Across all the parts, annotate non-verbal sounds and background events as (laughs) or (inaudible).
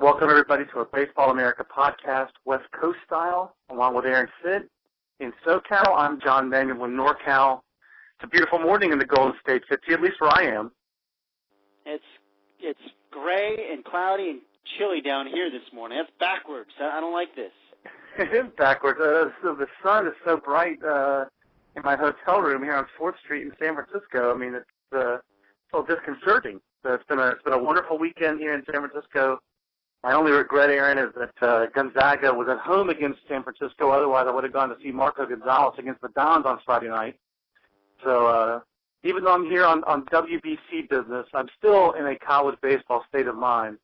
Welcome everybody to a Baseball America podcast, West Coast style, along with Aaron Fitt. In SoCal, I'm John Manuel in NorCal. It's a beautiful morning in the Golden State City, at least where I am. It's it's gray and cloudy and chilly down here this morning. That's backwards. I don't like this. (laughs) it is backwards. Uh, so the sun is so bright uh, in my hotel room here on Fourth Street in San Francisco. I mean, it's uh, it's a little disconcerting. So it's been a it's been a wonderful weekend here in San Francisco. My only regret, Aaron, is that uh, Gonzaga was at home against San Francisco. Otherwise, I would have gone to see Marco Gonzales against the Dons on Friday night. So uh, even though I'm here on, on WBC business, I'm still in a college baseball state of mind.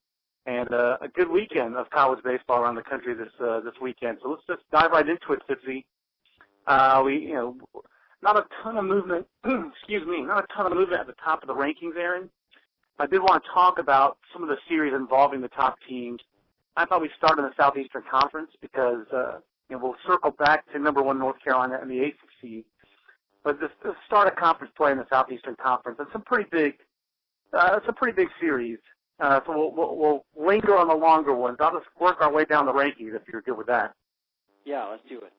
And uh, a good weekend of college baseball around the country this uh, this weekend. So let's just dive right into it, Fitzy. Uh, we, you know, not a ton of movement. (clears throat) excuse me, not a ton of movement at the top of the rankings, Aaron. I did want to talk about some of the series involving the top teams. I thought we'd start in the Southeastern Conference because uh, you know, we'll circle back to number one North Carolina and the ACC. But this, this start of conference play in the Southeastern Conference, and some pretty big, uh, some pretty big series. Uh, so we'll, we'll, we'll linger on the longer ones. I'll just work our way down the rankings if you're good with that. Yeah, let's do it.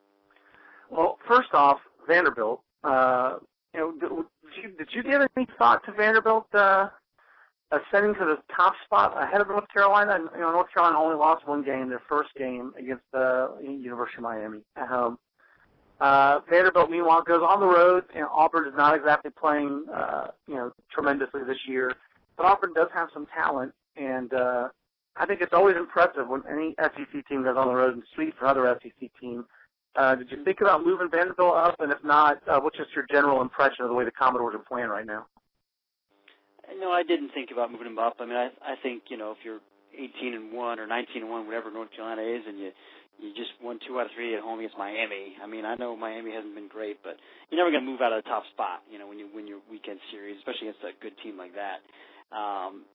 Well, first off, Vanderbilt. Uh, you know, did you, did you give any thought to Vanderbilt uh, ascending to the top spot ahead of North Carolina. You know, North Carolina only lost one game, their first game against the University of Miami at home. Uh, Vanderbilt, meanwhile, goes on the road, and Auburn is not exactly playing, uh, you know, tremendously this year. But Auburn does have some talent, and uh, I think it's always impressive when any SEC team goes on the road and sweeps another SEC team. Uh, did you think about moving Vanderbilt up? And if not, uh, what's just your general impression of the way the Commodores are playing right now? No, I didn't think about moving them up. I mean, I I think you know if you're 18 and one or 19 and one, whatever North Carolina is, and you you just won two out of three at home against Miami. I mean, I know Miami hasn't been great, but you're never going to move out of the top spot. You know, when you win your weekend series, especially against a good team like that. Um,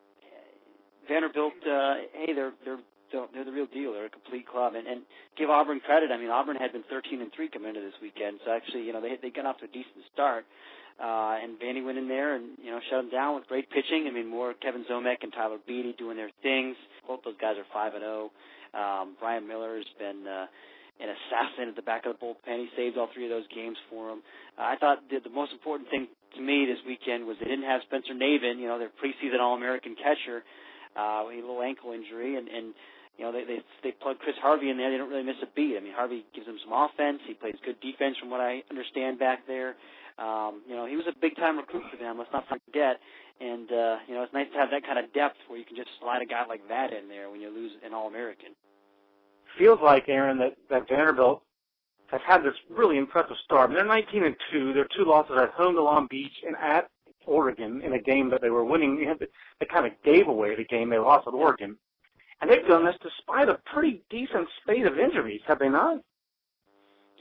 Vanderbilt, uh, hey, they're they're they're the real deal. They're a complete club, and and give Auburn credit. I mean, Auburn had been 13 and three coming into this weekend, so actually, you know, they they got off to a decent start. Uh, and Vandy went in there and you know shut them down with great pitching. I mean, more Kevin Ziomek and Tyler Beede doing their things. Both those guys are five and zero. Oh. Um, Brian Miller has been uh, an assassin at the back of the bullpen. He saved all three of those games for them. Uh, I thought the, the most important thing to me this weekend was they didn't have Spencer Navin, you know, their preseason All-American catcher, uh, with a little ankle injury, and and you know they they they plugged Chris Harvey in there. They don't really miss a beat. I mean, Harvey gives them some offense. He plays good defense, from what I understand back there. Um, you know, he was a big time recruit for them. Let's not forget. And uh, you know, it's nice to have that kind of depth where you can just slide a guy like that in there when you lose an All American. Feels like Aaron that that Vanderbilt has had this really impressive start. They're 19 and two. Their two losses at home to Long Beach and at Oregon in a game that they were winning. They kind of gave away the game they lost at Oregon, and they've done this despite a pretty decent spate of injuries, have they not?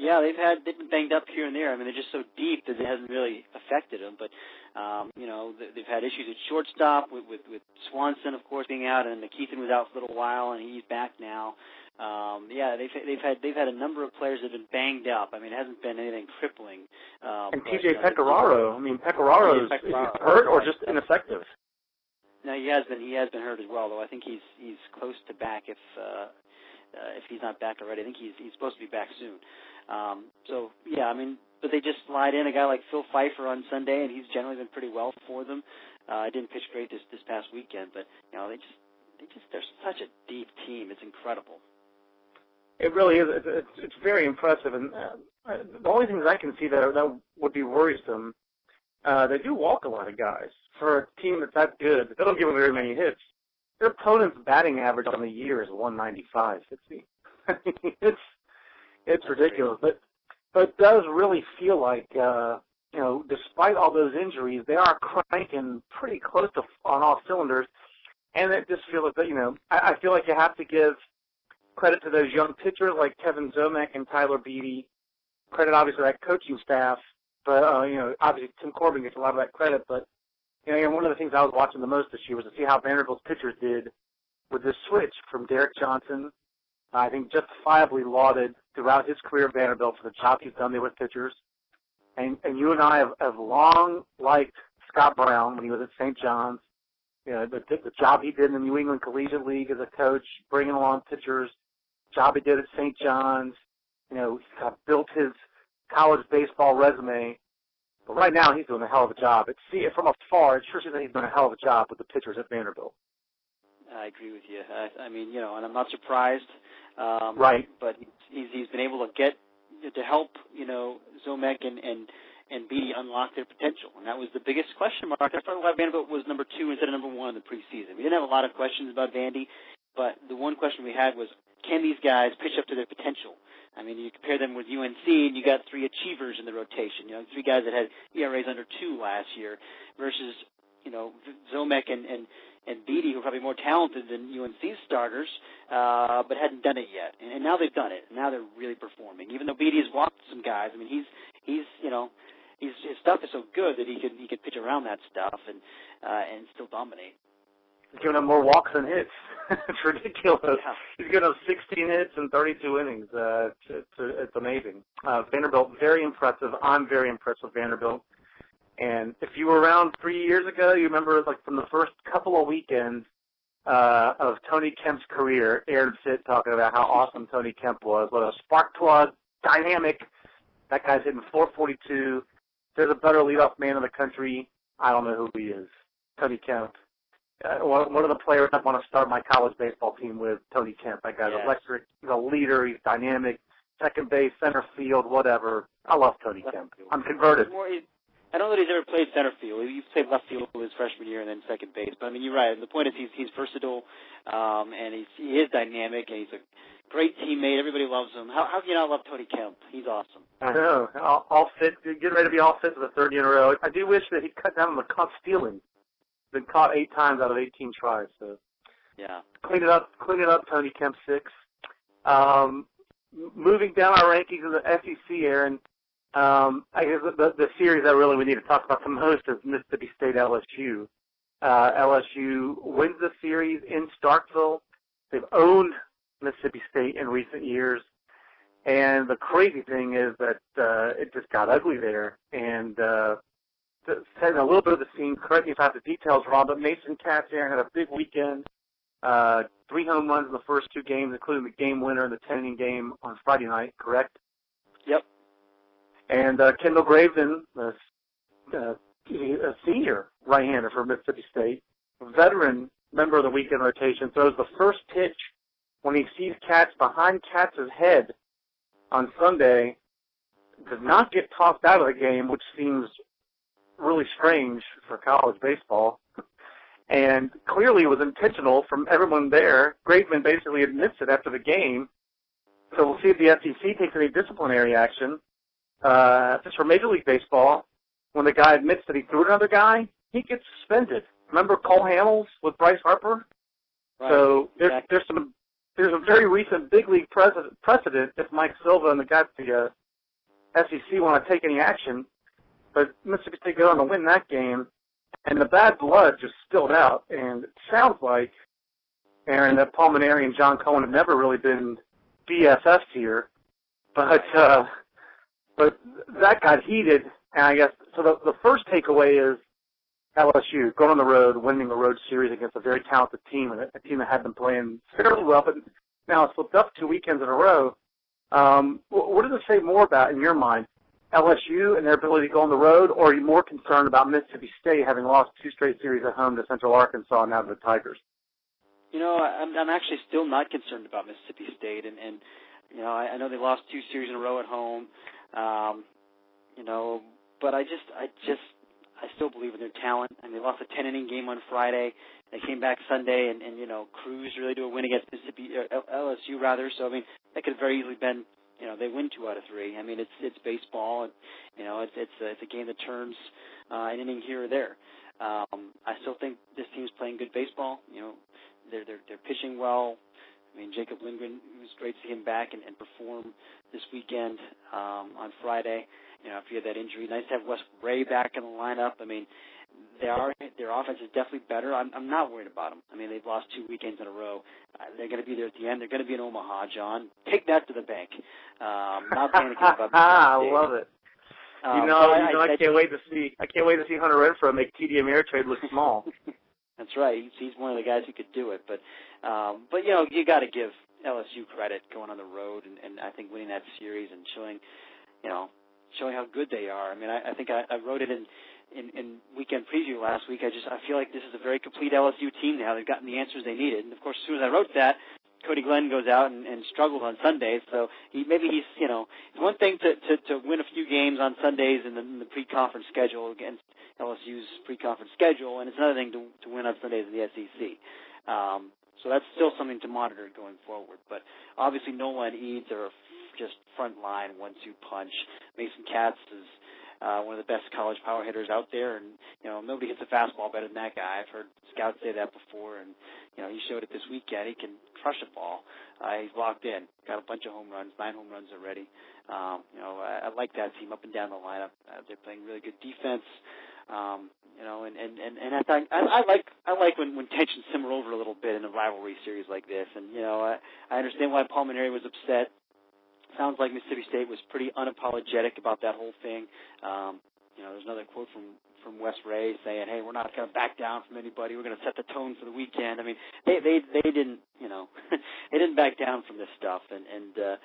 Yeah, they've had they've been banged up here and there. I mean, they're just so deep that it hasn't really affected them. But um, you know, they've had issues at shortstop with with, with Swanson, of course, being out, and Keithan was out for a little while, and he's back now. Um, yeah, they've they've had they've had a number of players that have been banged up. I mean, it hasn't been anything crippling. Um, and TJ Pecoraro, I mean, Pecoraro is, is hurt or just ineffective. No, he has been he has been hurt as well. Though I think he's he's close to back if uh, uh, if he's not back already. I think he's he's supposed to be back soon. Um, so yeah, I mean, but they just slide in a guy like Phil Pfeifer on Sunday, and he's generally been pretty well for them. Uh, I didn't pitch great this this past weekend, but you know they just they just they're such a deep team. It's incredible. It really is. It's, it's, it's very impressive, and uh, the only things I can see that that would be worrisome, uh, they do walk a lot of guys for a team that's that good. They don't give them very many hits. Their opponent's batting average on the year is 195. (laughs) It's it's it's ridiculous, but but it does really feel like uh, you know, despite all those injuries, they are cranking pretty close to on all cylinders, and it just feels like you know, I, I feel like you have to give credit to those young pitchers like Kevin Ziomek and Tyler Beede. Credit obviously that coaching staff, but uh, you know, obviously Tim Corbin gets a lot of that credit. But you know, one of the things I was watching the most this year was to see how Vanderbilt's pitchers did with this switch from Derek Johnson. I think justifiably lauded throughout his career at Vanderbilt for the job he's done there with pitchers. And and you and I have, have long liked Scott Brown when he was at St. John's. You know, the, the job he did in the New England Collegiate League as a coach, bringing along pitchers, job he did at St. John's. You know, he kind of built his college baseball resume. But right now, he's doing a hell of a job. It see it from afar, it sure seems like he's doing a hell of a job with the pitchers at Vanderbilt. I agree with you. I, I mean, you know, and I'm not surprised. Um, right. But he's he's been able to get to help you know Ziomek and and and Beede unlock their potential, and that was the biggest question mark. That's probably why Vanderbilt was number two instead of number one in the preseason. We didn't have a lot of questions about Vandy, but the one question we had was, can these guys pitch up to their potential? I mean, you compare them with UNC, and you got three achievers in the rotation. You know, three guys that had ERAs under two last year, versus you know Ziomek and and and Beede, who are probably more talented than UNC's starters, uh, but hadn't done it yet. And, and now they've done it. Now they're really performing. Even though Beede has walked some guys, I mean, he's he's you know he's, his stuff is so good that he could he could pitch around that stuff and uh, and still dominate. He's giving up more walks than hits. (laughs) it's ridiculous. Yeah. He's giving up 16 hits in 32 innings. Uh, it's, it's, it's amazing. Uh, Vanderbilt, very impressive. I'm very impressed with Vanderbilt. And if you were around three years ago, you remember like from the first couple of weekends uh, of Tony Kemp's career, Aaron Fitt talking about how awesome Tony Kemp was, what a spark plug, dynamic. That guy's hitting 442. There's a better leadoff man in the country. I don't know who he is. Tony Kemp. Uh, one, one of the players I want to start my college baseball team with, Tony Kemp. That guy's Yes. electric. He's a leader. He's dynamic. Second base, center field, whatever. I love Tony Kemp. I'm converted. He's more, he, I don't know that he's ever played center field. He played left field his freshman year and then second base. But I mean, you're right. The point is he's he's versatile, um, and he's he is dynamic, and he's a great teammate. Everybody loves him. How how can you not love Tony Kemp? He's awesome. I know. All, all fit. Getting ready to be all fit for the third year in a row. I do wish that he'd cut down on the caught stealing. Been caught eight times out of 18 tries. So Yeah. clean it up. Clean it up, Tony Kemp six. Um, moving down our rankings in the SEC, Aaron. Um, I guess the, the, series that really we need to talk about the most is Mississippi State LSU. Uh, LSU wins the series in Starkville. They've owned Mississippi State in recent years. And the crazy thing is that uh, it just got ugly there. And uh, setting a little bit of the scene, correct me if I have the details wrong, but Mason Katz had a big weekend. Uh, three home runs in the first two games, including the game winner in the 10 inning game on Friday night, correct? Yep. And uh, Kendall Graveman, a, uh, a senior right-hander for Mississippi State, veteran member of the weekend rotation, throws the first pitch when he sees Katz behind Katz's head on Sunday, does not get tossed out of the game, which seems really strange for college baseball. And clearly was intentional from everyone there. Graveman basically admits it after the game. So we'll see if the SEC takes any disciplinary action. Uh, just for Major League Baseball, when the guy admits that he threw another guy, he gets suspended. Remember Cole Hamels with Bryce Harper? Right. So there's Exactly. there's some there's a very recent big league precedent, precedent if Mike Slive and the guys at the uh, SEC want to take any action. But Mississippi State goes on to win that game, and the bad blood just spilled out. And it sounds like Aaron that Paul Mainieri and John Cohen have never really been BFFs here, but uh, but that got heated. And I guess so. The the first takeaway is LSU going on the road, winning the road series against a very talented team, and a, team that had been playing fairly well, but now it's slipped up two weekends in a row. Um, what does it say more about, in your mind, LSU and their ability to go on the road, or are you more concerned about Mississippi State having lost two straight series at home to Central Arkansas and now to the Tigers? You know, I'm, I'm actually still not concerned about Mississippi State, and, and you know, I, I know they lost two series in a row at home. Um, you know, but I just, I just, I still believe in their talent. I mean, they lost a 10 inning game on Friday. They came back Sunday and, and you know cruised really to a win against Mississippi uh, LSU rather. So I mean, that could have very easily been you know they win two out of three. I mean, it's it's baseball, and you know it's it's a, it's a game that turns uh, an inning here or there. Um, I still think this team's playing good baseball. You know, they're they're they're pitching well. I mean, Jacob Lindgren, it was great to see him back and, and perform this weekend um, on Friday. You know, if he had that injury, nice to have Wes Rea back in the lineup. I mean, they are their offense is definitely better. I'm I'm not worried about them. I mean, they've lost two weekends in a row. Uh, they're going to be there at the end. They're going to be in Omaha, John. Take that to the bank. Um, not panicking (laughs) about. I love it. Um, you know, you know, I, I, can't wait to see. I can't wait to see Hunter Renfroe make TD Ameritrade look small. (laughs) That's right. He's, one of the guys who could do it. But, um, but you know, you got to give LSU credit going on the road, and, and I think winning that series and showing, you know, showing how good they are. I mean, I, I think I, I wrote it in in, in weekend preview last week. I just I feel like this is a very complete LSU team now. They've gotten the answers they needed, and of course, as soon as I wrote that, Cody Glenn goes out and, and struggles on Sundays. So he maybe he's you know it's one thing to to, to win a few games on Sundays in the, in the pre-conference schedule against LSU's pre-conference schedule, and it's another thing to to win on Sundays in the SEC. Um, so that's still something to monitor going forward. But obviously, Nola and Eades are just front line one-two punch. Mason Katz is uh, one of the best college power hitters out there, and you know nobody hits a fastball better than that guy. I've heard scouts say that before, and you know he showed it this weekend. He can crush a ball. Uh, he's locked in, got a bunch of home runs, nine home runs already. Um, you know I, I like that team up and down the lineup. Uh, they're playing really good defense. Um, you know, and and and, and I, thought, I I like I like when when tensions simmer over a little bit in a rivalry series like this, and you know I I understand why Paul Mainieri was upset sounds like Mississippi State was pretty unapologetic about that whole thing. Um, you know, there's another quote from from Wes Rea saying, "Hey, we're not going to back down from anybody. We're going to set the tone for the weekend." I mean, they they they didn't, you know, (laughs) they didn't back down from this stuff, and and uh,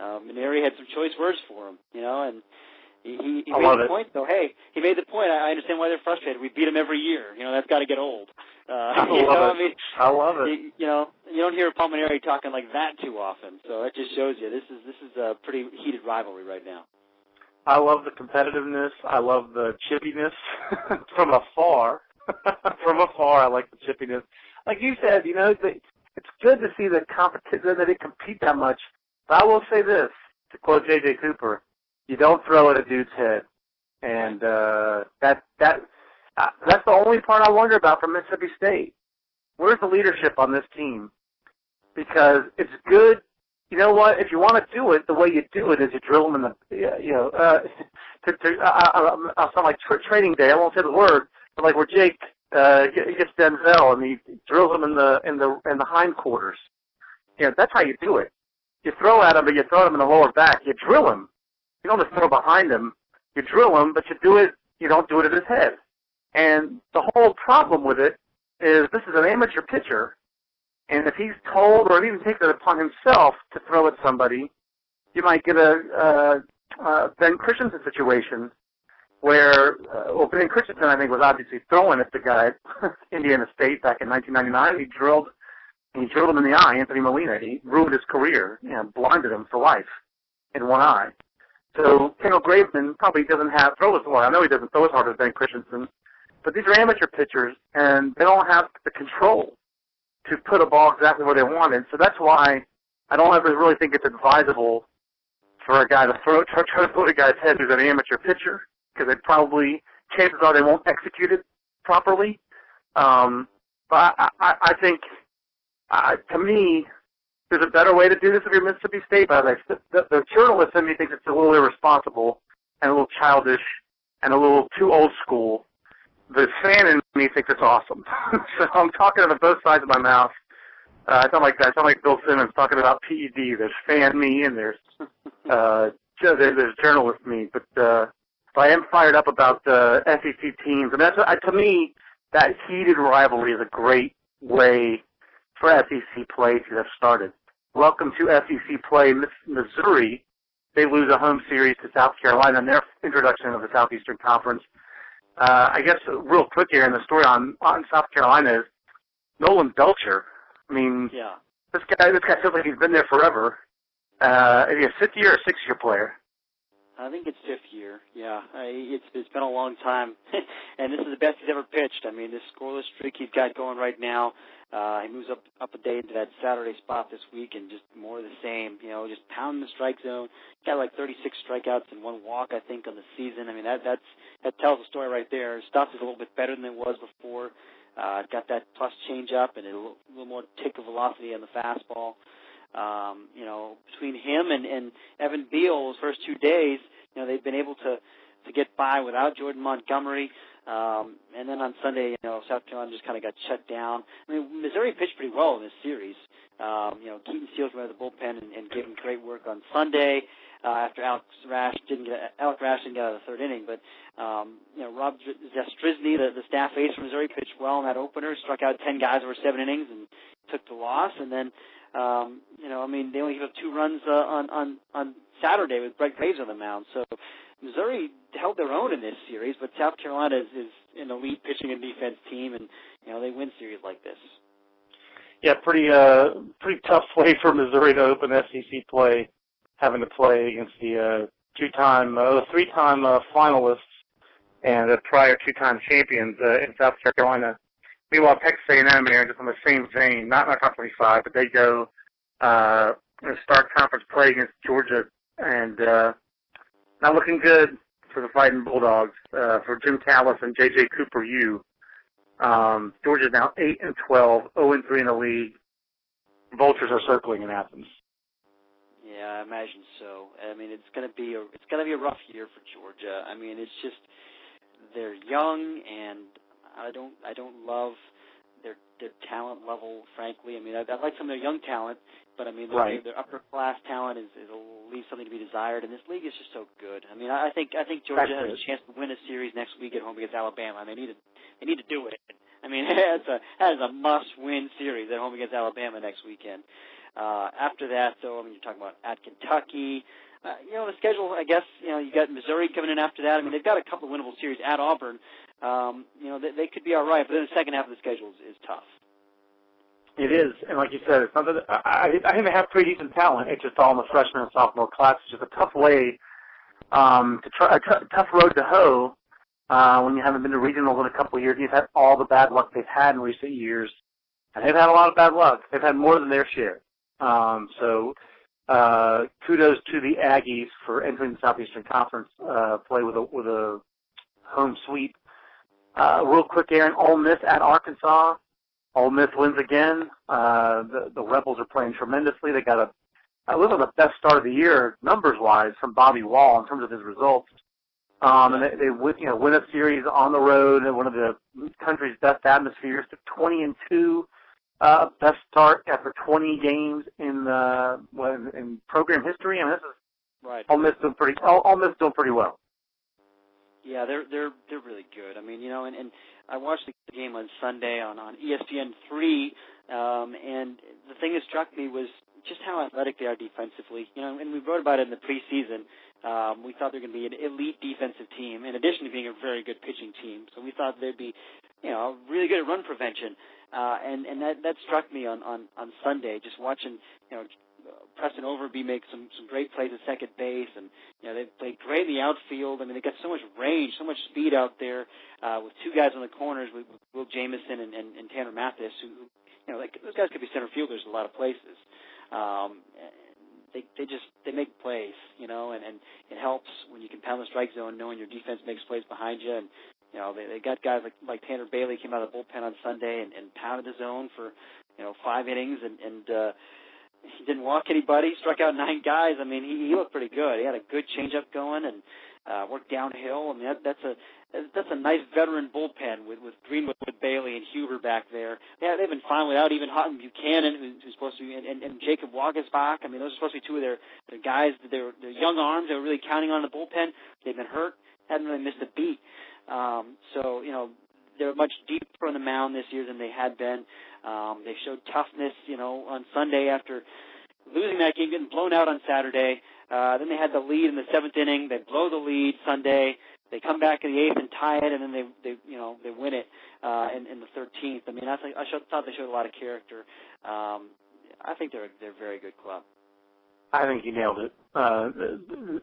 uh, Mainieri had some choice words for him, you know, and he he, I made the it. point though. Hey, he made the point. I, I understand why they're frustrated. We beat them every year. You know, that's got to get old. Uh, (laughs) I (laughs) you love know, it. I mean, I love it. you, you know, you don't hear Paul Mainieri talking like that too often. So that just shows you this is this is a pretty heated rivalry right now. I love the competitiveness. I love the chippiness (laughs) from afar. from afar, I like the chippiness. Like you said, you know, the, it's good to see the competition They that they compete that much. But I will say this, to quote J.J. Cooper, you don't throw at a dude's head, and uh, that that uh, that's the only part I wonder about from Mississippi State. Where's the leadership on this team? Because it's good you know what? If you want to do it, the way you do it is you drill them in the, you know, uh, (laughs) to, to, I, I, I'll sound like tra- training day. I won't say the word, but like where Jake uh, gets Denzel and he drills them in the in the in the hindquarters. You know, that's how you do it. You throw at him, but you throw him in the lower back. You drill him. You don't just throw behind him. You drill him, but you do it. You don't do it at his head. And the whole problem with it is this is an amateur pitcher and if he's told or even takes it upon himself to throw at somebody, you might get a uh, uh, Ben Christensen situation where, uh, well, Ben Christensen, I think, was obviously throwing at the guy (laughs) at Indiana State back in 1999. He drilled, he drilled him in the eye, Anthony Molina. He ruined his career, you know, blinded him for life in one eye. So Kendall Graveman probably doesn't have throw as hard. I know he doesn't throw as hard as Ben Christensen, but these are amateur pitchers, and they don't have the control to put a ball exactly where they want it. So that's why I don't ever really think it's advisable for a guy to throw try, to throw a guy's head who's an amateur pitcher because they probably chances are they won't execute it properly. Um, but I, I, I think uh, to me there's a better way to do this if you're Mississippi State. But like, the, the, journalist in me thinks it's a little irresponsible and a little childish and a little too old school the fan in me thinks it's awesome. (laughs) so I'm talking out of both sides of my mouth. Uh, I sound like I sound like Bill Simmons talking about PED. There's fan me and there's (laughs) uh, there's, journalist me. But uh, I am fired up about the SEC teams, and that's uh, to me that heated rivalry is a great way for SEC play to have started. Welcome to SEC play, Missouri. They lose a home series to South Carolina in their introduction of the Southeastern Conference uh, I guess real quick here in the story on on South Carolina is Nolan Belcher I mean, yeah. this guy this guy feels like he's been there forever. Uh, is he a fifth year or sixth year player? I think it's fifth year. Yeah, I, it's it's been a long time, (laughs) and this is the best he's ever pitched. I mean, this scoreless streak he's got going right now. Uh, he moves up up a day into that Saturday spot this week, and just more of the same. You know, just pounding the strike zone. Got like 36 strikeouts and one walk, I think, on the season. I mean, that that's that tells the story right there. Stuff is a little bit better than it was before. Uh, got that plus change up and a little, little more tick of velocity on the fastball. Um, you know, between him and, and Evan Beal, those first two days, you know, they've been able to to get by without Jordan Montgomery. Um, and then on Sunday, you know, South Carolina just kind of got shut down. I mean, Missouri pitched pretty well in this series. Um, you know, Keaton Seals came out of the bullpen and, and gave him great work on Sunday. Uh, after Alex Rash didn't get Alex Rash didn't get out of the third inning, but um, you know Rob Zastryzny, the, the staff ace from Missouri, pitched well in that opener, struck out ten guys over seven innings and took the loss. And then um, you know, I mean, they only gave up two runs uh, on on on Saturday with Brett Graves on the mound. So Missouri held their own in this series, but South Carolina is, is an elite pitching and defense team, and you know they win series like this. Yeah, pretty uh pretty tough way for Missouri to open SEC play, having to play against the uh, two-time, uh, three-time uh, finalists and the prior two-time champions uh, in South Carolina. Meanwhile, Texas A&M are just on the same vein, not in our top 25, but they go uh, start conference play against Georgia and uh, not looking good for the Fighting Bulldogs. Uh, for Jim Callis and J.J. Cooper U. Um, Georgia's now eight and twelve, zero and three in the league. Vultures are circling in Athens. Yeah, I imagine so. I mean, it's gonna be a it's gonna be a rough year for Georgia. I mean, it's just they're young, and I don't I don't love their their talent level. Frankly, I mean, I, I like some of their young talent, but I mean, right. their, their upper class talent is, is leaves something to be desired. And this league is just so good. I mean, I, think I think Georgia That's has it. a chance to win a series next week at home against Alabama, and they need to they need to do it. I mean, (laughs) that's a that is a must-win series at home against Alabama next weekend. Uh, after that, though, I mean, you're talking about at Kentucky. Uh, you know, the schedule, I guess, you know, you got Missouri coming in after that. I mean, they've got a couple of winnable series at Auburn. Um, you know, they, they could be all right, but then the second half of the schedule is, is tough. It is, and like you said, it's not that I, I think they have pretty decent talent. It's just all in the freshman and sophomore class. It's just a tough way um, to try, a t- tough road to hoe uh, when you haven't been to regionals in a couple of years. You've had all the bad luck they've had in recent years, and they've had a lot of bad luck. They've had more than their share. Um, so uh, kudos to the Aggies for entering the Southeastern Conference uh, play with a with a home sweep. Uh, real quick, Aaron, Ole Miss at Arkansas. Ole Miss wins again. Uh, the, the Rebels are playing tremendously. They got a, I believe, the best start of the year numbers wise from Bobby Wahl in terms of his results. Um, and they, they win, you know, win a series on the road in one of the country's best atmospheres. To 20 and two, uh, best start after 20 games in uh, in, in program history. I mean, this is Right. Ole Miss doing pretty. Ole, Ole Miss doing pretty well. Yeah, they're they're they're really good. I mean, you know, and and I watched the game on Sunday on on ESPN three, um, and the thing that struck me was just how athletic they are defensively. You know, and we wrote about it in the preseason. Um, we thought they're going to be an elite defensive team, in addition to being a very good pitching team. So we thought they'd be, you know, really good at run prevention. Uh, and and that that struck me on on on Sunday, just watching, you know. Preston Overbey make some some great plays at second base, and you know they played great in the outfield. I mean, they got so much range, so much speed out there uh, with two guys on the corners with, with Will Jamison and, and, and Tanner Mathis, who you know like, those guys could be center fielders in a lot of places. Um, they they just they make plays, you know, and and it helps when you can pound the strike zone, knowing your defense makes plays behind you, and you know they they got guys like like Tanner Bailey came out of the bullpen on Sunday and, and pounded the zone for you know five innings and and. uh he didn't walk anybody, struck out nine guys. I mean, he, he looked pretty good. He had a good changeup going and uh, worked downhill. I mean, that, that's a that's a nice veteran bullpen with with Greenwood, with Bailey, and Huber back there. Yeah, they've been fine without even Hawtin Buchanan, who, who's supposed to be, and, and, and Jacob Waguespack. I mean, those are supposed to be two of their their guys. Their their young arms. They were really counting on the bullpen. They've been hurt. Hadn't really missed a beat. Um, so you know, they're much deeper on the mound this year than they had been. Um, they showed toughness, you know, on Sunday after losing that game, getting blown out on Saturday. Uh, then they had the lead in the seventh inning. They blow the lead Sunday. They come back in the eighth and tie it, and then they they you know they win it uh, in, in the thirteenth. I mean, I think I showed, thought they showed a lot of character. Um, I think they're they're a very good club. I think you nailed it. Uh,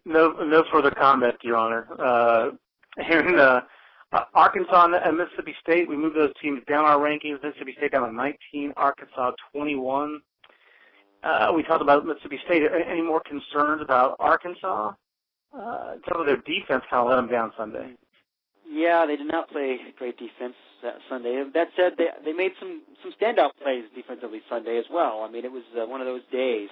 no no further comment, Your Honor. Uh, (laughs) here in uh, Arkansas and Mississippi State, we moved those teams down our rankings. Mississippi State down to 19, Arkansas 21. Uh, we talked about Mississippi State. Any more concerns about Arkansas? Uh, some of their defense kind of let them down Sunday. Yeah, they did not play great defense that Sunday. That said, they they made some some standout plays defensively Sunday as well. I mean, it was uh, one of those days.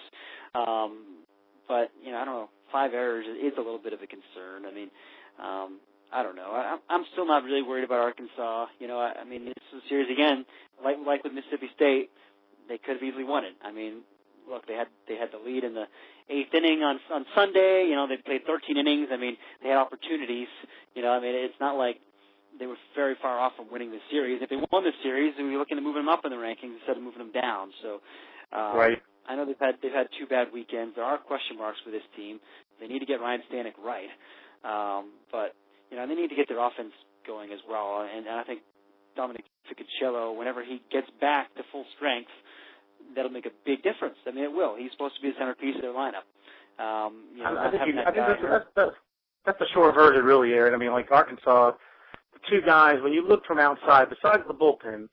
Um, but you know, I don't know. Five errors is a little bit of a concern. I mean, um, I don't know. I, I'm still not really worried about Arkansas. You know, I, I mean, this is a series again, like like with Mississippi State, they could have easily won it. I mean, look, they had they had the lead in the eighth inning on on Sunday. You know, they played 13 innings. I mean, they had opportunities. You know, I mean, it's not like they were very far off from winning the series. If they won the series, we'd be looking to move them up in the rankings instead of moving them down. So, uh, right. I know they've had they've had two bad weekends. There are question marks for this team. They need to get Ryan Stanek right, um, but you know they need to get their offense going as well. And, and I think Dominic Ficociello, whenever he gets back to full strength, that'll make a big difference. I mean, it will. He's supposed to be the centerpiece of their lineup. Um, you know, I, think, you, I think that's, that's, that's, that's the short version, really, Aaron. I mean, like Arkansas, the two guys, when you look from outside, besides the bullpen,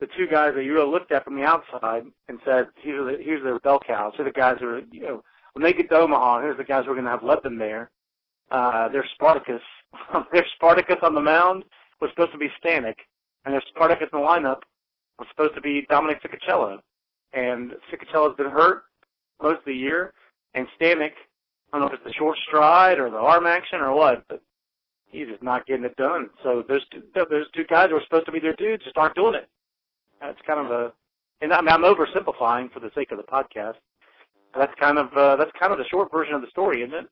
the two guys that you really looked at from the outside and said, here's the, here's the bell cows. Here are the guys who are, you know, when they get to Omaha, here's the guys who are going to have led them there. Uh, there's Spartacus. (laughs) there's Spartacus on the mound was supposed to be Stanek, and there's Spartacus in the lineup was supposed to be Dominic Ficociello and Ficociello's been hurt most of the year, and Stanek, I don't know if it's the short stride or the arm action or what, but he's just not getting it done. So those two, those two guys who are supposed to be their dudes just aren't doing it. That's kind of a, and I mean, I'm oversimplifying for the sake of the podcast. That's kind of uh, that's kind of the short version of the story, isn't it?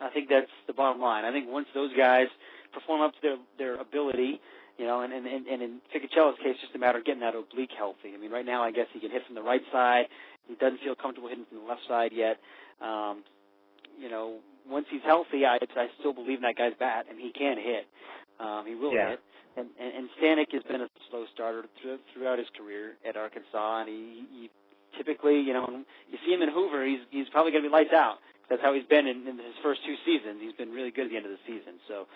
I think that's the bottom line. I think once those guys perform up to their their ability, you know, and, and, and in Ficociello's case, it's just a matter of getting that oblique healthy. I mean, right now, I guess he can hit from the right side. He doesn't feel comfortable hitting from the left side yet. Um, you know, once he's healthy, I, I still believe in that guy's bat, and he can hit. Um, he will yeah. hit. And, and, and Stanek has been a slow starter through, throughout his career at Arkansas, and he, he typically, you know, you see him in Hoover, he's he's probably going to be lights out. That's how he's been in, in his first two seasons. He's been really good at the end of the season. So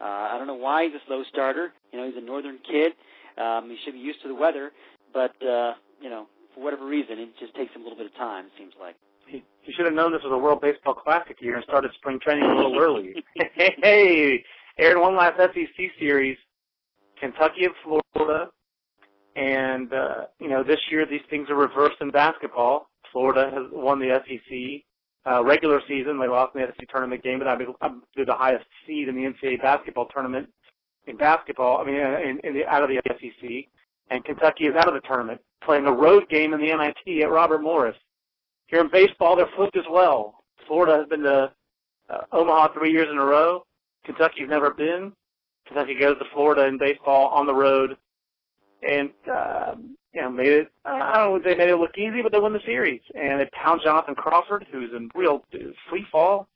uh, I don't know why he's a slow starter. You know, he's a northern kid. Um, he should be used to the weather, but uh, you know, for whatever reason, it just takes him a little bit of time. It seems like. He, he should have known this was a World Baseball Classic year and started spring training a little early. (laughs) hey, Aaron, one last SEC series: Kentucky and Florida. And uh, you know, this year these things are reversed in basketball. Florida has won the SEC uh, regular season. They lost in the SEC tournament game, but I mean, I'm they're the highest seed in the NCAA basketball tournament in basketball. I mean, in, in the out of the SEC, and Kentucky is out of the tournament, playing a road game in the NIT at Robert Morris. Here in baseball, they're flipped as well. Florida has been to uh, Omaha three years in a row. Kentucky's never been. Kentucky goes to Florida in baseball on the road, and uh, you know, made it. I don't know they made it look easy, but they won the series, and they pound Jonathan Crawford, who's in real free fall.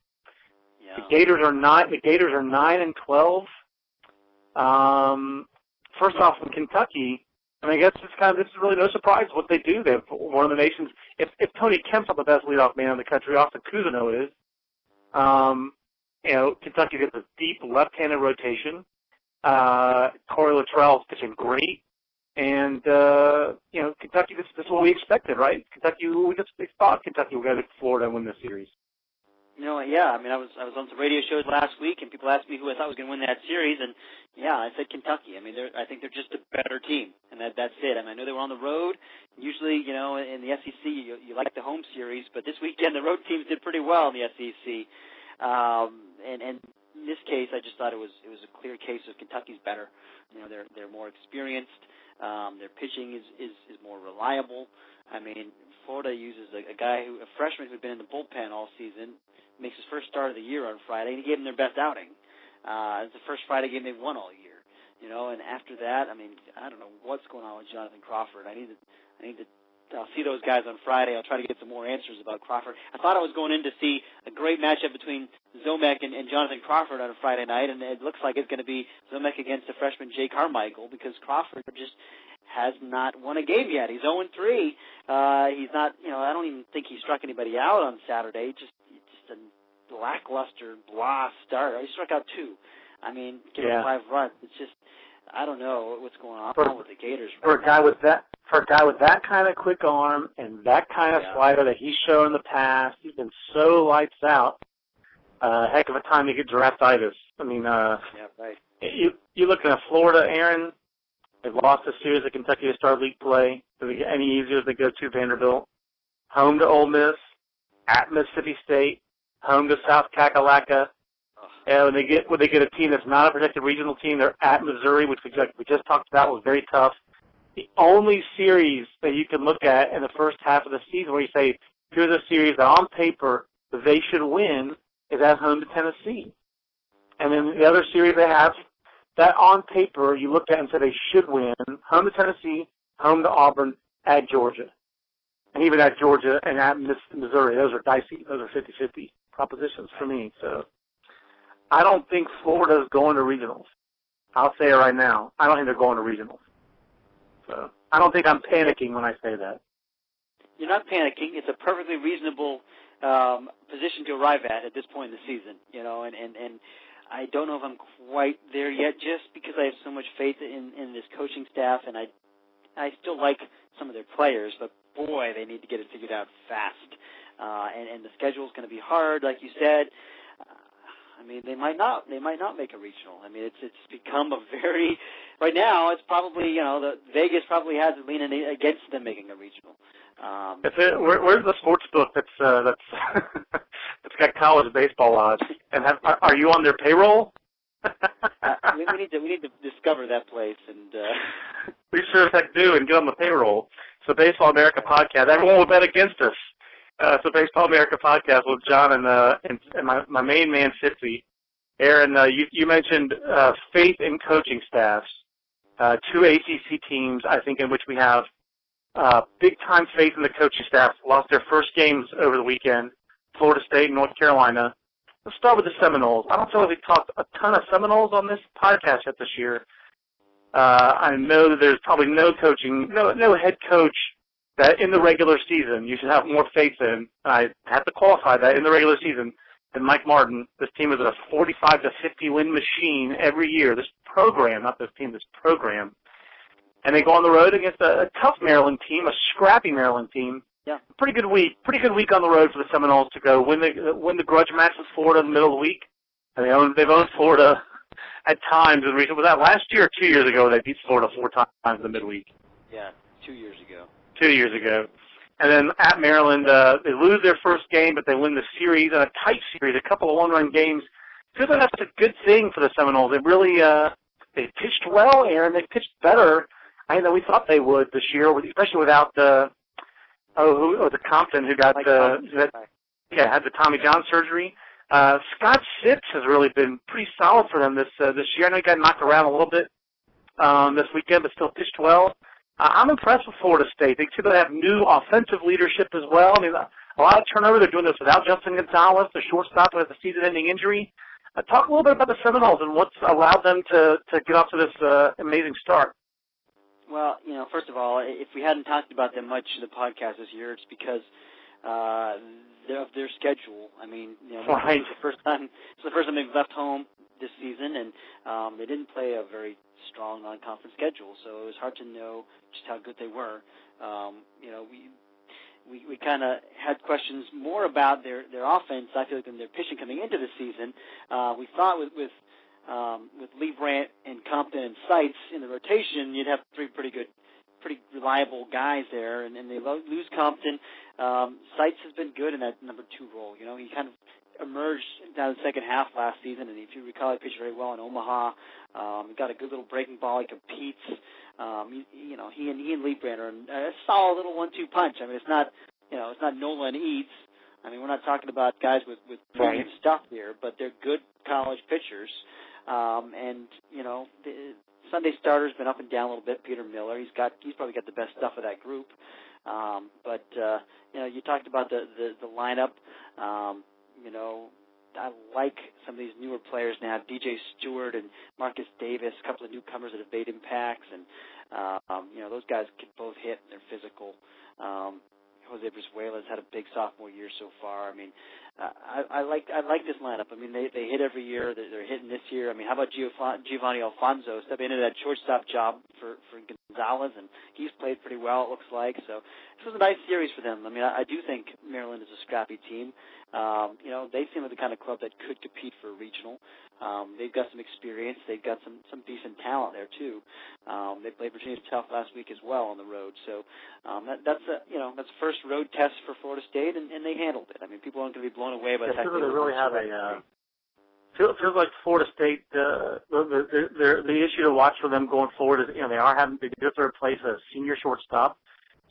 Yeah. The Gators are nine. The Gators are nine and twelve. Um, first off, in Kentucky, I mean, I guess it's kind of this is really no surprise what they do. They're one of the nations. If if Tony Kemp's not the best leadoff man in the country, Austin Cousino is. Um, you know, Kentucky gets a deep left-handed rotation. Uh, Corey Littrell's pitching great. And uh, you know, Kentucky. This, this is what we expected, right? Kentucky. We just we thought Kentucky would go to Florida win this series. You know, yeah. I mean, I was I was on some radio shows last week, and people asked me who I thought was going to win that series, and yeah, I said Kentucky. I mean, they're I think they're just a better team, and that that's it. I mean, I know they were on the road. Usually, you know, in the SEC, you you like the home series, but this weekend the road teams did pretty well in the SEC. Um, and and in this case, I just thought it was it was a clear case of Kentucky's better. You know, they're they're more experienced. Um, their pitching is, is is more reliable. I mean, Florida uses a, a guy who a freshman who'd been in the bullpen all season makes his first start of the year on Friday, and he gave them their best outing. Uh, it's the first Friday game they've won all year. You know, and after that, I mean, I don't know what's going on with Jonathan Crawford. I need to I need to I'll see those guys on Friday. I'll try to get some more answers about Crawford. I thought I was going in to see a great matchup between Ziomek and, and Jonathan Crawford on a Friday night, and it looks like it's going to be Ziomek against the freshman Jay Carmichael because Crawford just has not won a game yet. He's 0 3. Uh, he's not, you know, I don't even think he struck anybody out on Saturday. Just, just a lackluster, blah start. He struck out two. I mean, gave yeah. five runs. It's just, I don't know what's going on for, with the Gators. Right for a guy with that, for a guy with that kind of quick arm and that kind of yeah. slider that he's shown in the past, he's been so lights out. Uh, heck of a time to get draftitis. I mean, uh, yeah, right. You you looking at Florida, Aaron? They've lost a series at Kentucky to start league play. Does it get any easier if they go to Vanderbilt? Home to Ole Miss, at Mississippi State, home to South Kakalaka. And when they get when they get a team that's not a protected regional team, they're at Missouri, which we just, we just talked about was very tough. The only series that you can look at in the first half of the season where you say, here's a series that on paper they should win is at home to Tennessee. And then the other series they have that on paper you looked at and said they should win, home to Tennessee, home to Auburn, at Georgia. And even at Georgia and at Missouri, those are dicey. Those are 50-50 propositions for me. So I don't think Florida is going to regionals. I'll say it right now. I don't think they're going to regionals. So I don't think I'm panicking when I say that. You're not panicking. It's a perfectly reasonable um, position to arrive at at this point in the season. You know, and and and I don't know if I'm quite there yet, just because I have so much faith in in this coaching staff, and I I still like some of their players, but boy, they need to get it figured out fast. Uh, and and the schedule is going to be hard, like you said. I mean, they might not they might not make a regional. I mean, it's it's become a very right now. It's probably you know the Vegas probably has it leaning against them making a regional. Um, if it, where, where's the sports book that's uh, that's (laughs) that's got college baseball odds? And have, are you on their payroll? uh, we, we need to we need to discover that place and uh, (laughs) we sure as heck do and get on the payroll. So Baseball America podcast. Everyone will bet against us. Uh, so Baseball America podcast with John and uh and, and my my main man Fitzy. Aaron, uh, you you mentioned uh, faith in coaching staffs. Uh, two ACC teams, I think, in which we have uh, big time faith in the coaching staff. Lost their first games over the weekend. Florida State and North Carolina. Let's start with the Seminoles. I don't feel like we've talked a ton of Seminoles on this podcast yet this year. Uh, I know that there's probably no coaching, no no head coach that in the regular season you should have more faith in. I have to qualify that in the regular season than Mike Martin. This team is a 45 to 50 win machine every year. This program, not this team, this program and they go on the road against a, a tough Maryland team, a scrappy Maryland team. Yeah. Pretty good week. Pretty good week on the road for the Seminoles to go win the win the grudge match with Florida in the middle of the week. And they own they've owned Florida (laughs) at times in recent. Was that last year or two years ago? They beat Florida four times in the midweek. Yeah, two years ago. Two years ago. And then at Maryland, uh, they lose their first game, but they win the series in a tight series, a couple of one-run games. Like that's a good thing for the Seminoles. They really uh, they pitched well, Aaron. They pitched better I know we thought they would this year, especially without the oh, who, oh the Compton who got the that, yeah had the Tommy John surgery. Uh, Scott Sitz has really been pretty solid for them this uh, this year. I know he got knocked around a little bit um, this weekend, but still pitched well. Uh, I'm impressed with Florida State. They too they have new offensive leadership as well. I mean, a lot of turnover. They're doing this without Justin Gonzalez, the shortstop with a season-ending injury. Uh, talk a little bit about the Seminoles and what's allowed them to to get off to this uh, amazing start. Well, you know, first of all, if we hadn't talked about them much in the podcast this year, it's because uh, of their schedule. I mean, you know, right. it's the first time it's the first time they've left home this season, and um, they didn't play a very strong non-conference schedule, so it was hard to know just how good they were. Um, you know, we we, we kind of had questions more about their their offense. I feel like than their pitching coming into the season. Uh, we thought with with um, with Leibrandt and Compton and Sitz in the rotation, you'd have three pretty good, pretty reliable guys there. And, and they lo- lose Compton. Um, Sitz has been good in that number two role. You know, he kind of emerged down the second half last season, and if you recall, he pitched very well in Omaha. Um, got a good little breaking ball. He competes. Um, you, you know, he and he and Leibrandt are a solid little one-two punch. I mean, it's not, you know, it's not Nola and Eades. I mean, we're not talking about guys with with premium right. stuff here, but they're good college pitchers. Um, and you know, the Sunday starter's been up and down a little bit. Peter Miller, he's got he's probably got the best stuff of that group. Um, but uh, you know, you talked about the the, the lineup. Um, you know, I like some of these newer players now. DJ Stewart and Marcus Davis, a couple of newcomers that have made impacts, and um, you know those guys can both hit. And they're physical. Um, Jose Brizuela's had a big sophomore year so far. I mean, I, I like I like this lineup. I mean, they they hit every year. They're, they're hitting this year. I mean, how about Giovanny Alfonzo stepping into that shortstop job for for Gonzalez, and he's played pretty well. It looks like so. This was a nice series for them. I mean, I, I do think Maryland is a scrappy team. Um, you know, they seem like the kind of club that could compete for a regional. Um, they've got some experience. They've got some some decent talent there too. Um, they played Virginia Tech last week as well on the road. So um, that, that's a you know that's first road test for Florida State, and, and they handled it. I mean, people aren't going to be blown away by yeah, the fact they really have a. Uh, feels feels like Florida State. Uh, the, the the the issue to watch for them going forward is you know they are having they did replace a senior shortstop,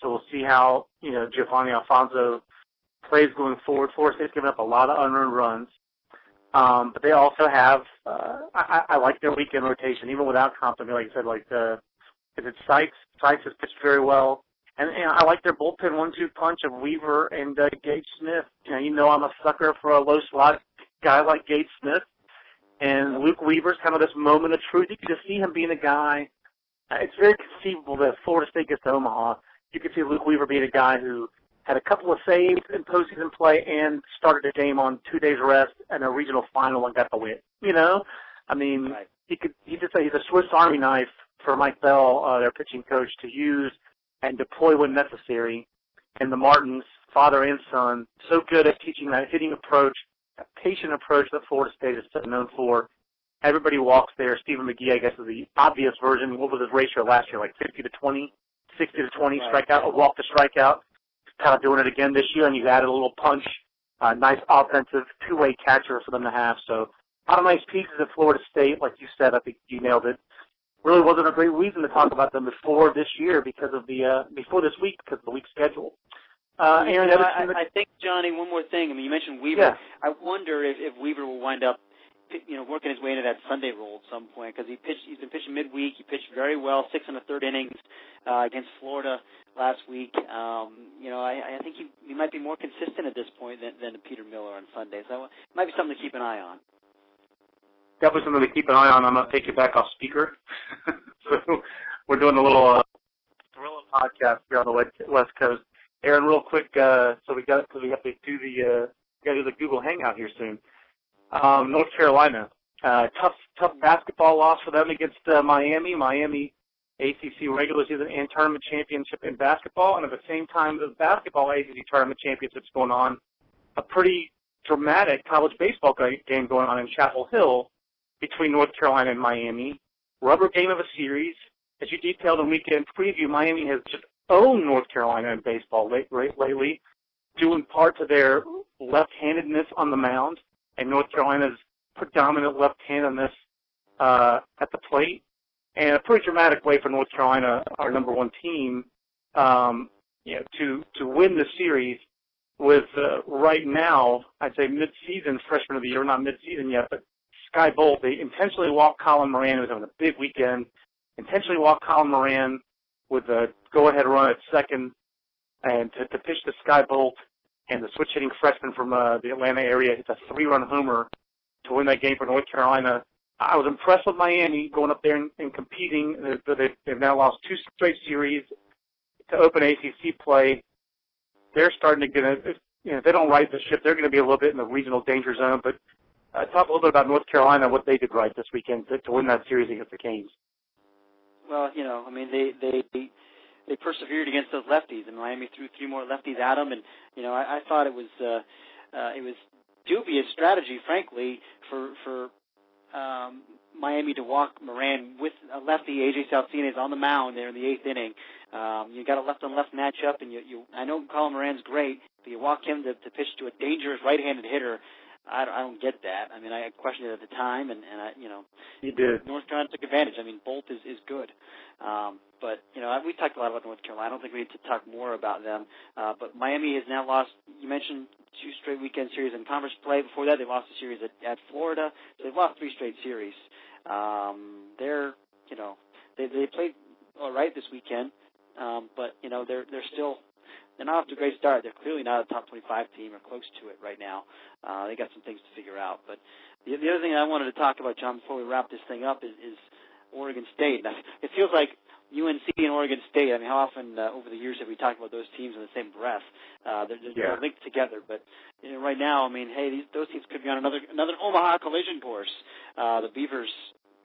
so we'll see how you know Giovanny Alfonzo plays going forward. Florida State's given up a lot of unearned runs. Um, but they also have, uh, I, I like their weekend rotation, even without Compton. Like I said, like the, is it Sykes? Sykes has pitched very well. And, and I like their bullpen one-two punch of Weaver and uh, Gage Smith. You know, you know I'm a sucker for a low slot guy like Gage Smith. And Luke Weaver's kind of this moment of truth. You can just see him being a guy. Uh, it's very conceivable that Florida State gets to Omaha. You can see Luke Weaver being a guy who had a couple of saves in postseason play and started a game on two days rest and a regional final and got the win. You know, I mean, right. he could he just say he's a Swiss Army knife for Mike Bell, uh, their pitching coach, to use and deploy when necessary. And the Martins, father and son, so good at teaching that hitting approach, that patient approach that Florida State is so known for. Everybody walks there. Stephen McGee, I guess, is the obvious version. What was his ratio last year? Like 50 to 20, 60 to 20 right. strikeout, walk to strikeout kind of doing it again this year, and you've added a little punch. Uh, nice offensive two-way catcher for them to have. So a lot of nice pieces at Florida State, like you said. I think you nailed it. Really wasn't a great reason to talk about them before this year because of the uh, before this week because of the week schedule. Uh, Aaron, you know, I, I think Johnny, one more thing. I mean, you mentioned Weaver. Yeah. I wonder if, if Weaver will wind up you know, working his way into that Sunday role at some point because he pitched. He's been pitching midweek. He pitched very well, six and a third innings uh, against Florida last week. Um, you know, I, I think he, he might be more consistent at this point than, than Peter Miller on Sunday. So it might be something to keep an eye on. Definitely something to keep an eye on. I'm gonna take you back off speaker. (laughs) so we're doing a little uh, podcast here on the west, coast. Aaron, real quick, uh, so we got because we have to do the uh, got to do the Google Hangout here soon. Um, North Carolina, uh, tough tough basketball loss for them against uh, Miami. Miami ACC regular season and tournament championship in basketball, and at the same time, the basketball ACC tournament championships going on. A pretty dramatic college baseball game going on in Chapel Hill between North Carolina and Miami. Rubber game of a series. As you detailed in weekend preview, Miami has just owned North Carolina in baseball late, late, lately, due in part to their left-handedness on the mound and North Carolina's predominant left-handedness uh, at the plate and a pretty dramatic way for North Carolina, our number one team, um, you know, to to win the series with uh, right now, I'd say mid-season freshman of the year, not mid-season yet, but Skye Bolt. They intentionally walked Colin Moran, who's having a big weekend. Intentionally walked Colin Moran with a go-ahead run at second, and to, to pitch to Skye Bolt and the switch hitting freshman from uh, the Atlanta area hits a three-run homer to win that game for North Carolina I was impressed with Miami going up there and, and competing. They've, they've now lost two straight series to open ACC play. They're starting to get a, you know, if they don't right the ship, they're going to be a little bit in the regional danger zone. But uh, talk a little bit about North Carolina, what they did right this weekend to, to win that series against the Canes. Well, you know, I mean, they they they persevered against those lefties, and Miami threw three more lefties at them, and you know, I, I thought it was uh, uh, it was dubious strategy, frankly, for for um, Miami to walk Moran with a lefty AJ Salcines on the mound there in the eighth inning. Um, you got a left on left matchup, and you, you I know Colin Moran's great, but you walk him to, to pitch to a dangerous right-handed hitter. I, I don't get that. I mean, I questioned it at the time, and, and I, you know, you did. North Carolina took advantage. I mean, Bolt is is good, um, but you know, we talked a lot about North Carolina. I don't think we need to talk more about them. Uh, but Miami has now lost. You mentioned two straight weekend series in conference play. Before that, they lost a series at, at Florida. So they've lost three straight series. Um, they're, you know, they they played all right this weekend, um, but you know they're they're still they're not off to a great start. They're clearly not a top 25 team or close to it right now. Uh, they got some things to figure out. But the, the other thing I wanted to talk about, John, before we wrap this thing up, is, is Oregon State. Now, it feels like UNC and Oregon State. I mean, how often uh, over the years have we talked about those teams in the same breath? Uh, they're, they're, yeah. they're linked together, but you know, right now, I mean, hey, these, those teams could be on another another Omaha collision course. Uh, the Beavers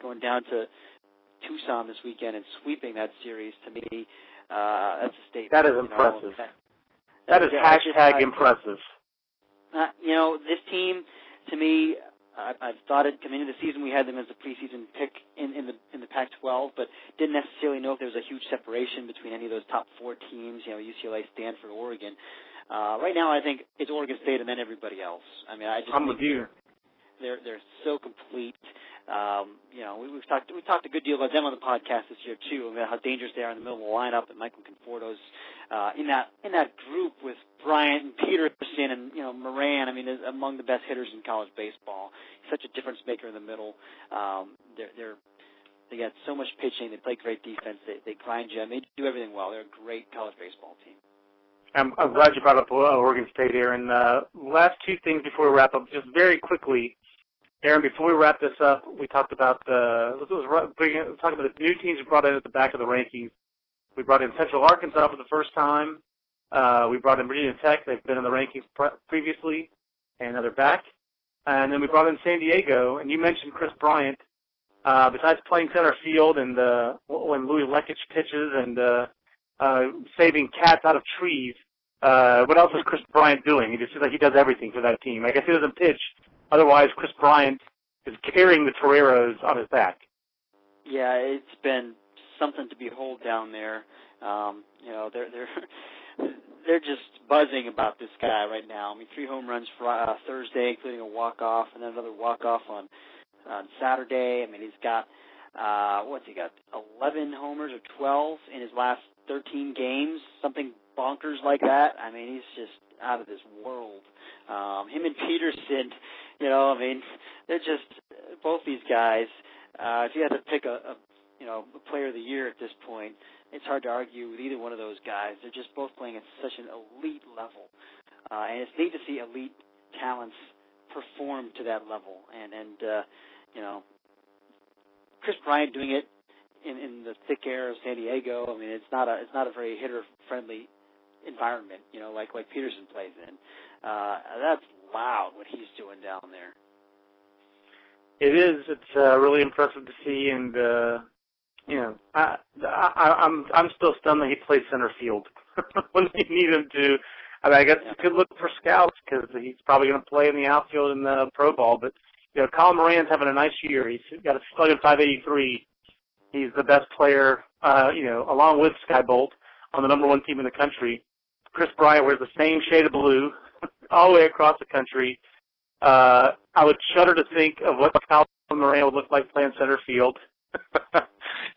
going down to Tucson this weekend and sweeping that series. To me, uh, that's a statement. That is impressive. Know, that, that is hashtag impressive. Uh, you know, this team, to me, I, I've thought it coming into the season we had them as a preseason pick in, in the in the Pac-12, but didn't necessarily know if there was a huge separation between any of those top four teams. You know, UCLA, Stanford, Oregon. Uh, right now, I think it's Oregon State and then everybody else. I mean, I just I'm with you. They're they're so complete. Um, you know, we, we've talked we talked a good deal about them on the podcast this year too, about how dangerous they are in the middle of the lineup, and Michael Conforto's uh, in that in that group with Bryant and Peterson and you know Moran. I mean, is among the best hitters in college baseball. Such a difference maker in the middle. Um, they're they're they got so much pitching. They play great defense. They they grind you. I mean, they do everything well. They're a great college baseball team. I'm, I'm glad you brought up uh, Oregon State here. And uh, last two things before we wrap up, just very quickly. Aaron, before we wrap this up, we talked about the let's, let's about the new teams we brought in at the back of the rankings. We brought in Central Arkansas for the first time. Uh, we brought in Virginia Tech. They've been in the rankings pre- previously, and now they're back. And then we brought in San Diego, and you mentioned Kris Bryant. Uh, besides playing center field and uh, when Louis Lechich pitches and uh, uh, saving cats out of trees, uh, what else is Kris Bryant doing? He just seems like he does everything for that team. I guess he doesn't pitch, Otherwise, Kris Bryant is carrying the Toreros on his back. Yeah, it's been something to behold down there. Um, you know, they're they're (laughs) they're just buzzing about this guy right now. I mean, three home runs for uh, Thursday, including a walk off, and then another walk off on on Saturday. I mean, he's got uh, what's he got? Eleven homers or twelve in his last thirteen games, something bonkers like that. I mean, he's just out of this world. Um, him and Peterson, you know, I mean, they're just both these guys. Uh, if you had to pick a, a, you know, a player of the year at this point, it's hard to argue with either one of those guys. They're just both playing at such an elite level, uh, and it's neat to see elite talents perform to that level. And and uh, you know, Kris Bryant doing it in in the thick air of San Diego. I mean, it's not a it's not a very hitter friendly environment. You know, like like Peterson plays in. Uh, that's loud what he's doing down there. It is. It's uh, really impressive to see, and uh, you know, I, I, I'm I'm still stunned that he plays center field (laughs) when they need him to. I mean, I guess yeah. could look for scouts because he's probably going to play in the outfield in the pro ball. But you know, Colin Moran's having a nice year. He's got a slugging 583. He's the best player, uh, you know, along with Skye Bolt on the number one team in the country. Kris Bryant wears the same shade of blue all the way across the country. Uh, I would shudder to think of what Colin Moran would look like playing center field. (laughs)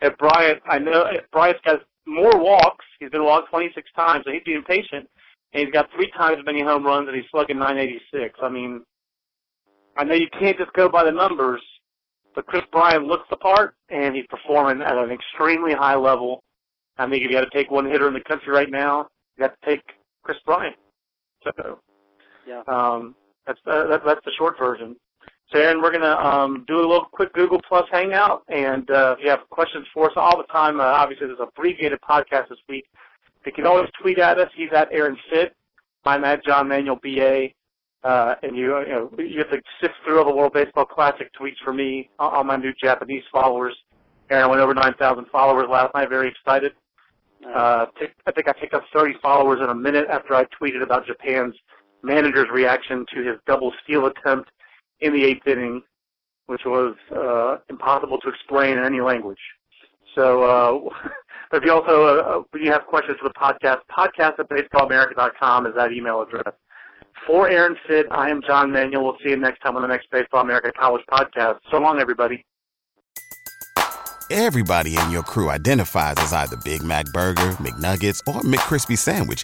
and Bryant, I know Bryant's got more walks. He's been walked 26 times, so he's being patient. And he's got three times as many home runs, and he's slugging 986. I mean, I know you can't just go by the numbers, but Kris Bryant looks the part, and he's performing at an extremely high level. I think if you got to take one hitter in the country right now, you got to take Kris Bryant. So yeah. Um, that's uh, that, that's the short version. So, Aaron, we're gonna um, do a little quick Google Plus hangout, and uh, if you have questions for us all the time, uh, obviously there's a abbreviated podcast this week. You can always tweet at us. He's at Aaron Fitt. I'm at John Manuel BA. Uh, and you, you know, you have to sift through all the World Baseball Classic tweets for me, all my new Japanese followers. Aaron went over 9,000 followers last night. Very excited. Uh, I think I picked up 30 followers in a minute after I tweeted about Japan's manager's reaction to his double steal attempt in the eighth inning, which was uh, impossible to explain in any language. So, uh, (laughs) if you also uh, you have questions for the podcast, podcast at baseballamerica.com is that email address. For Aaron Fitt, I am John Manuel. We'll see you next time on the next Baseball America College podcast. So long, everybody. Everybody in your crew identifies as either Big Mac Burger, McNuggets, or McCrispy Sandwich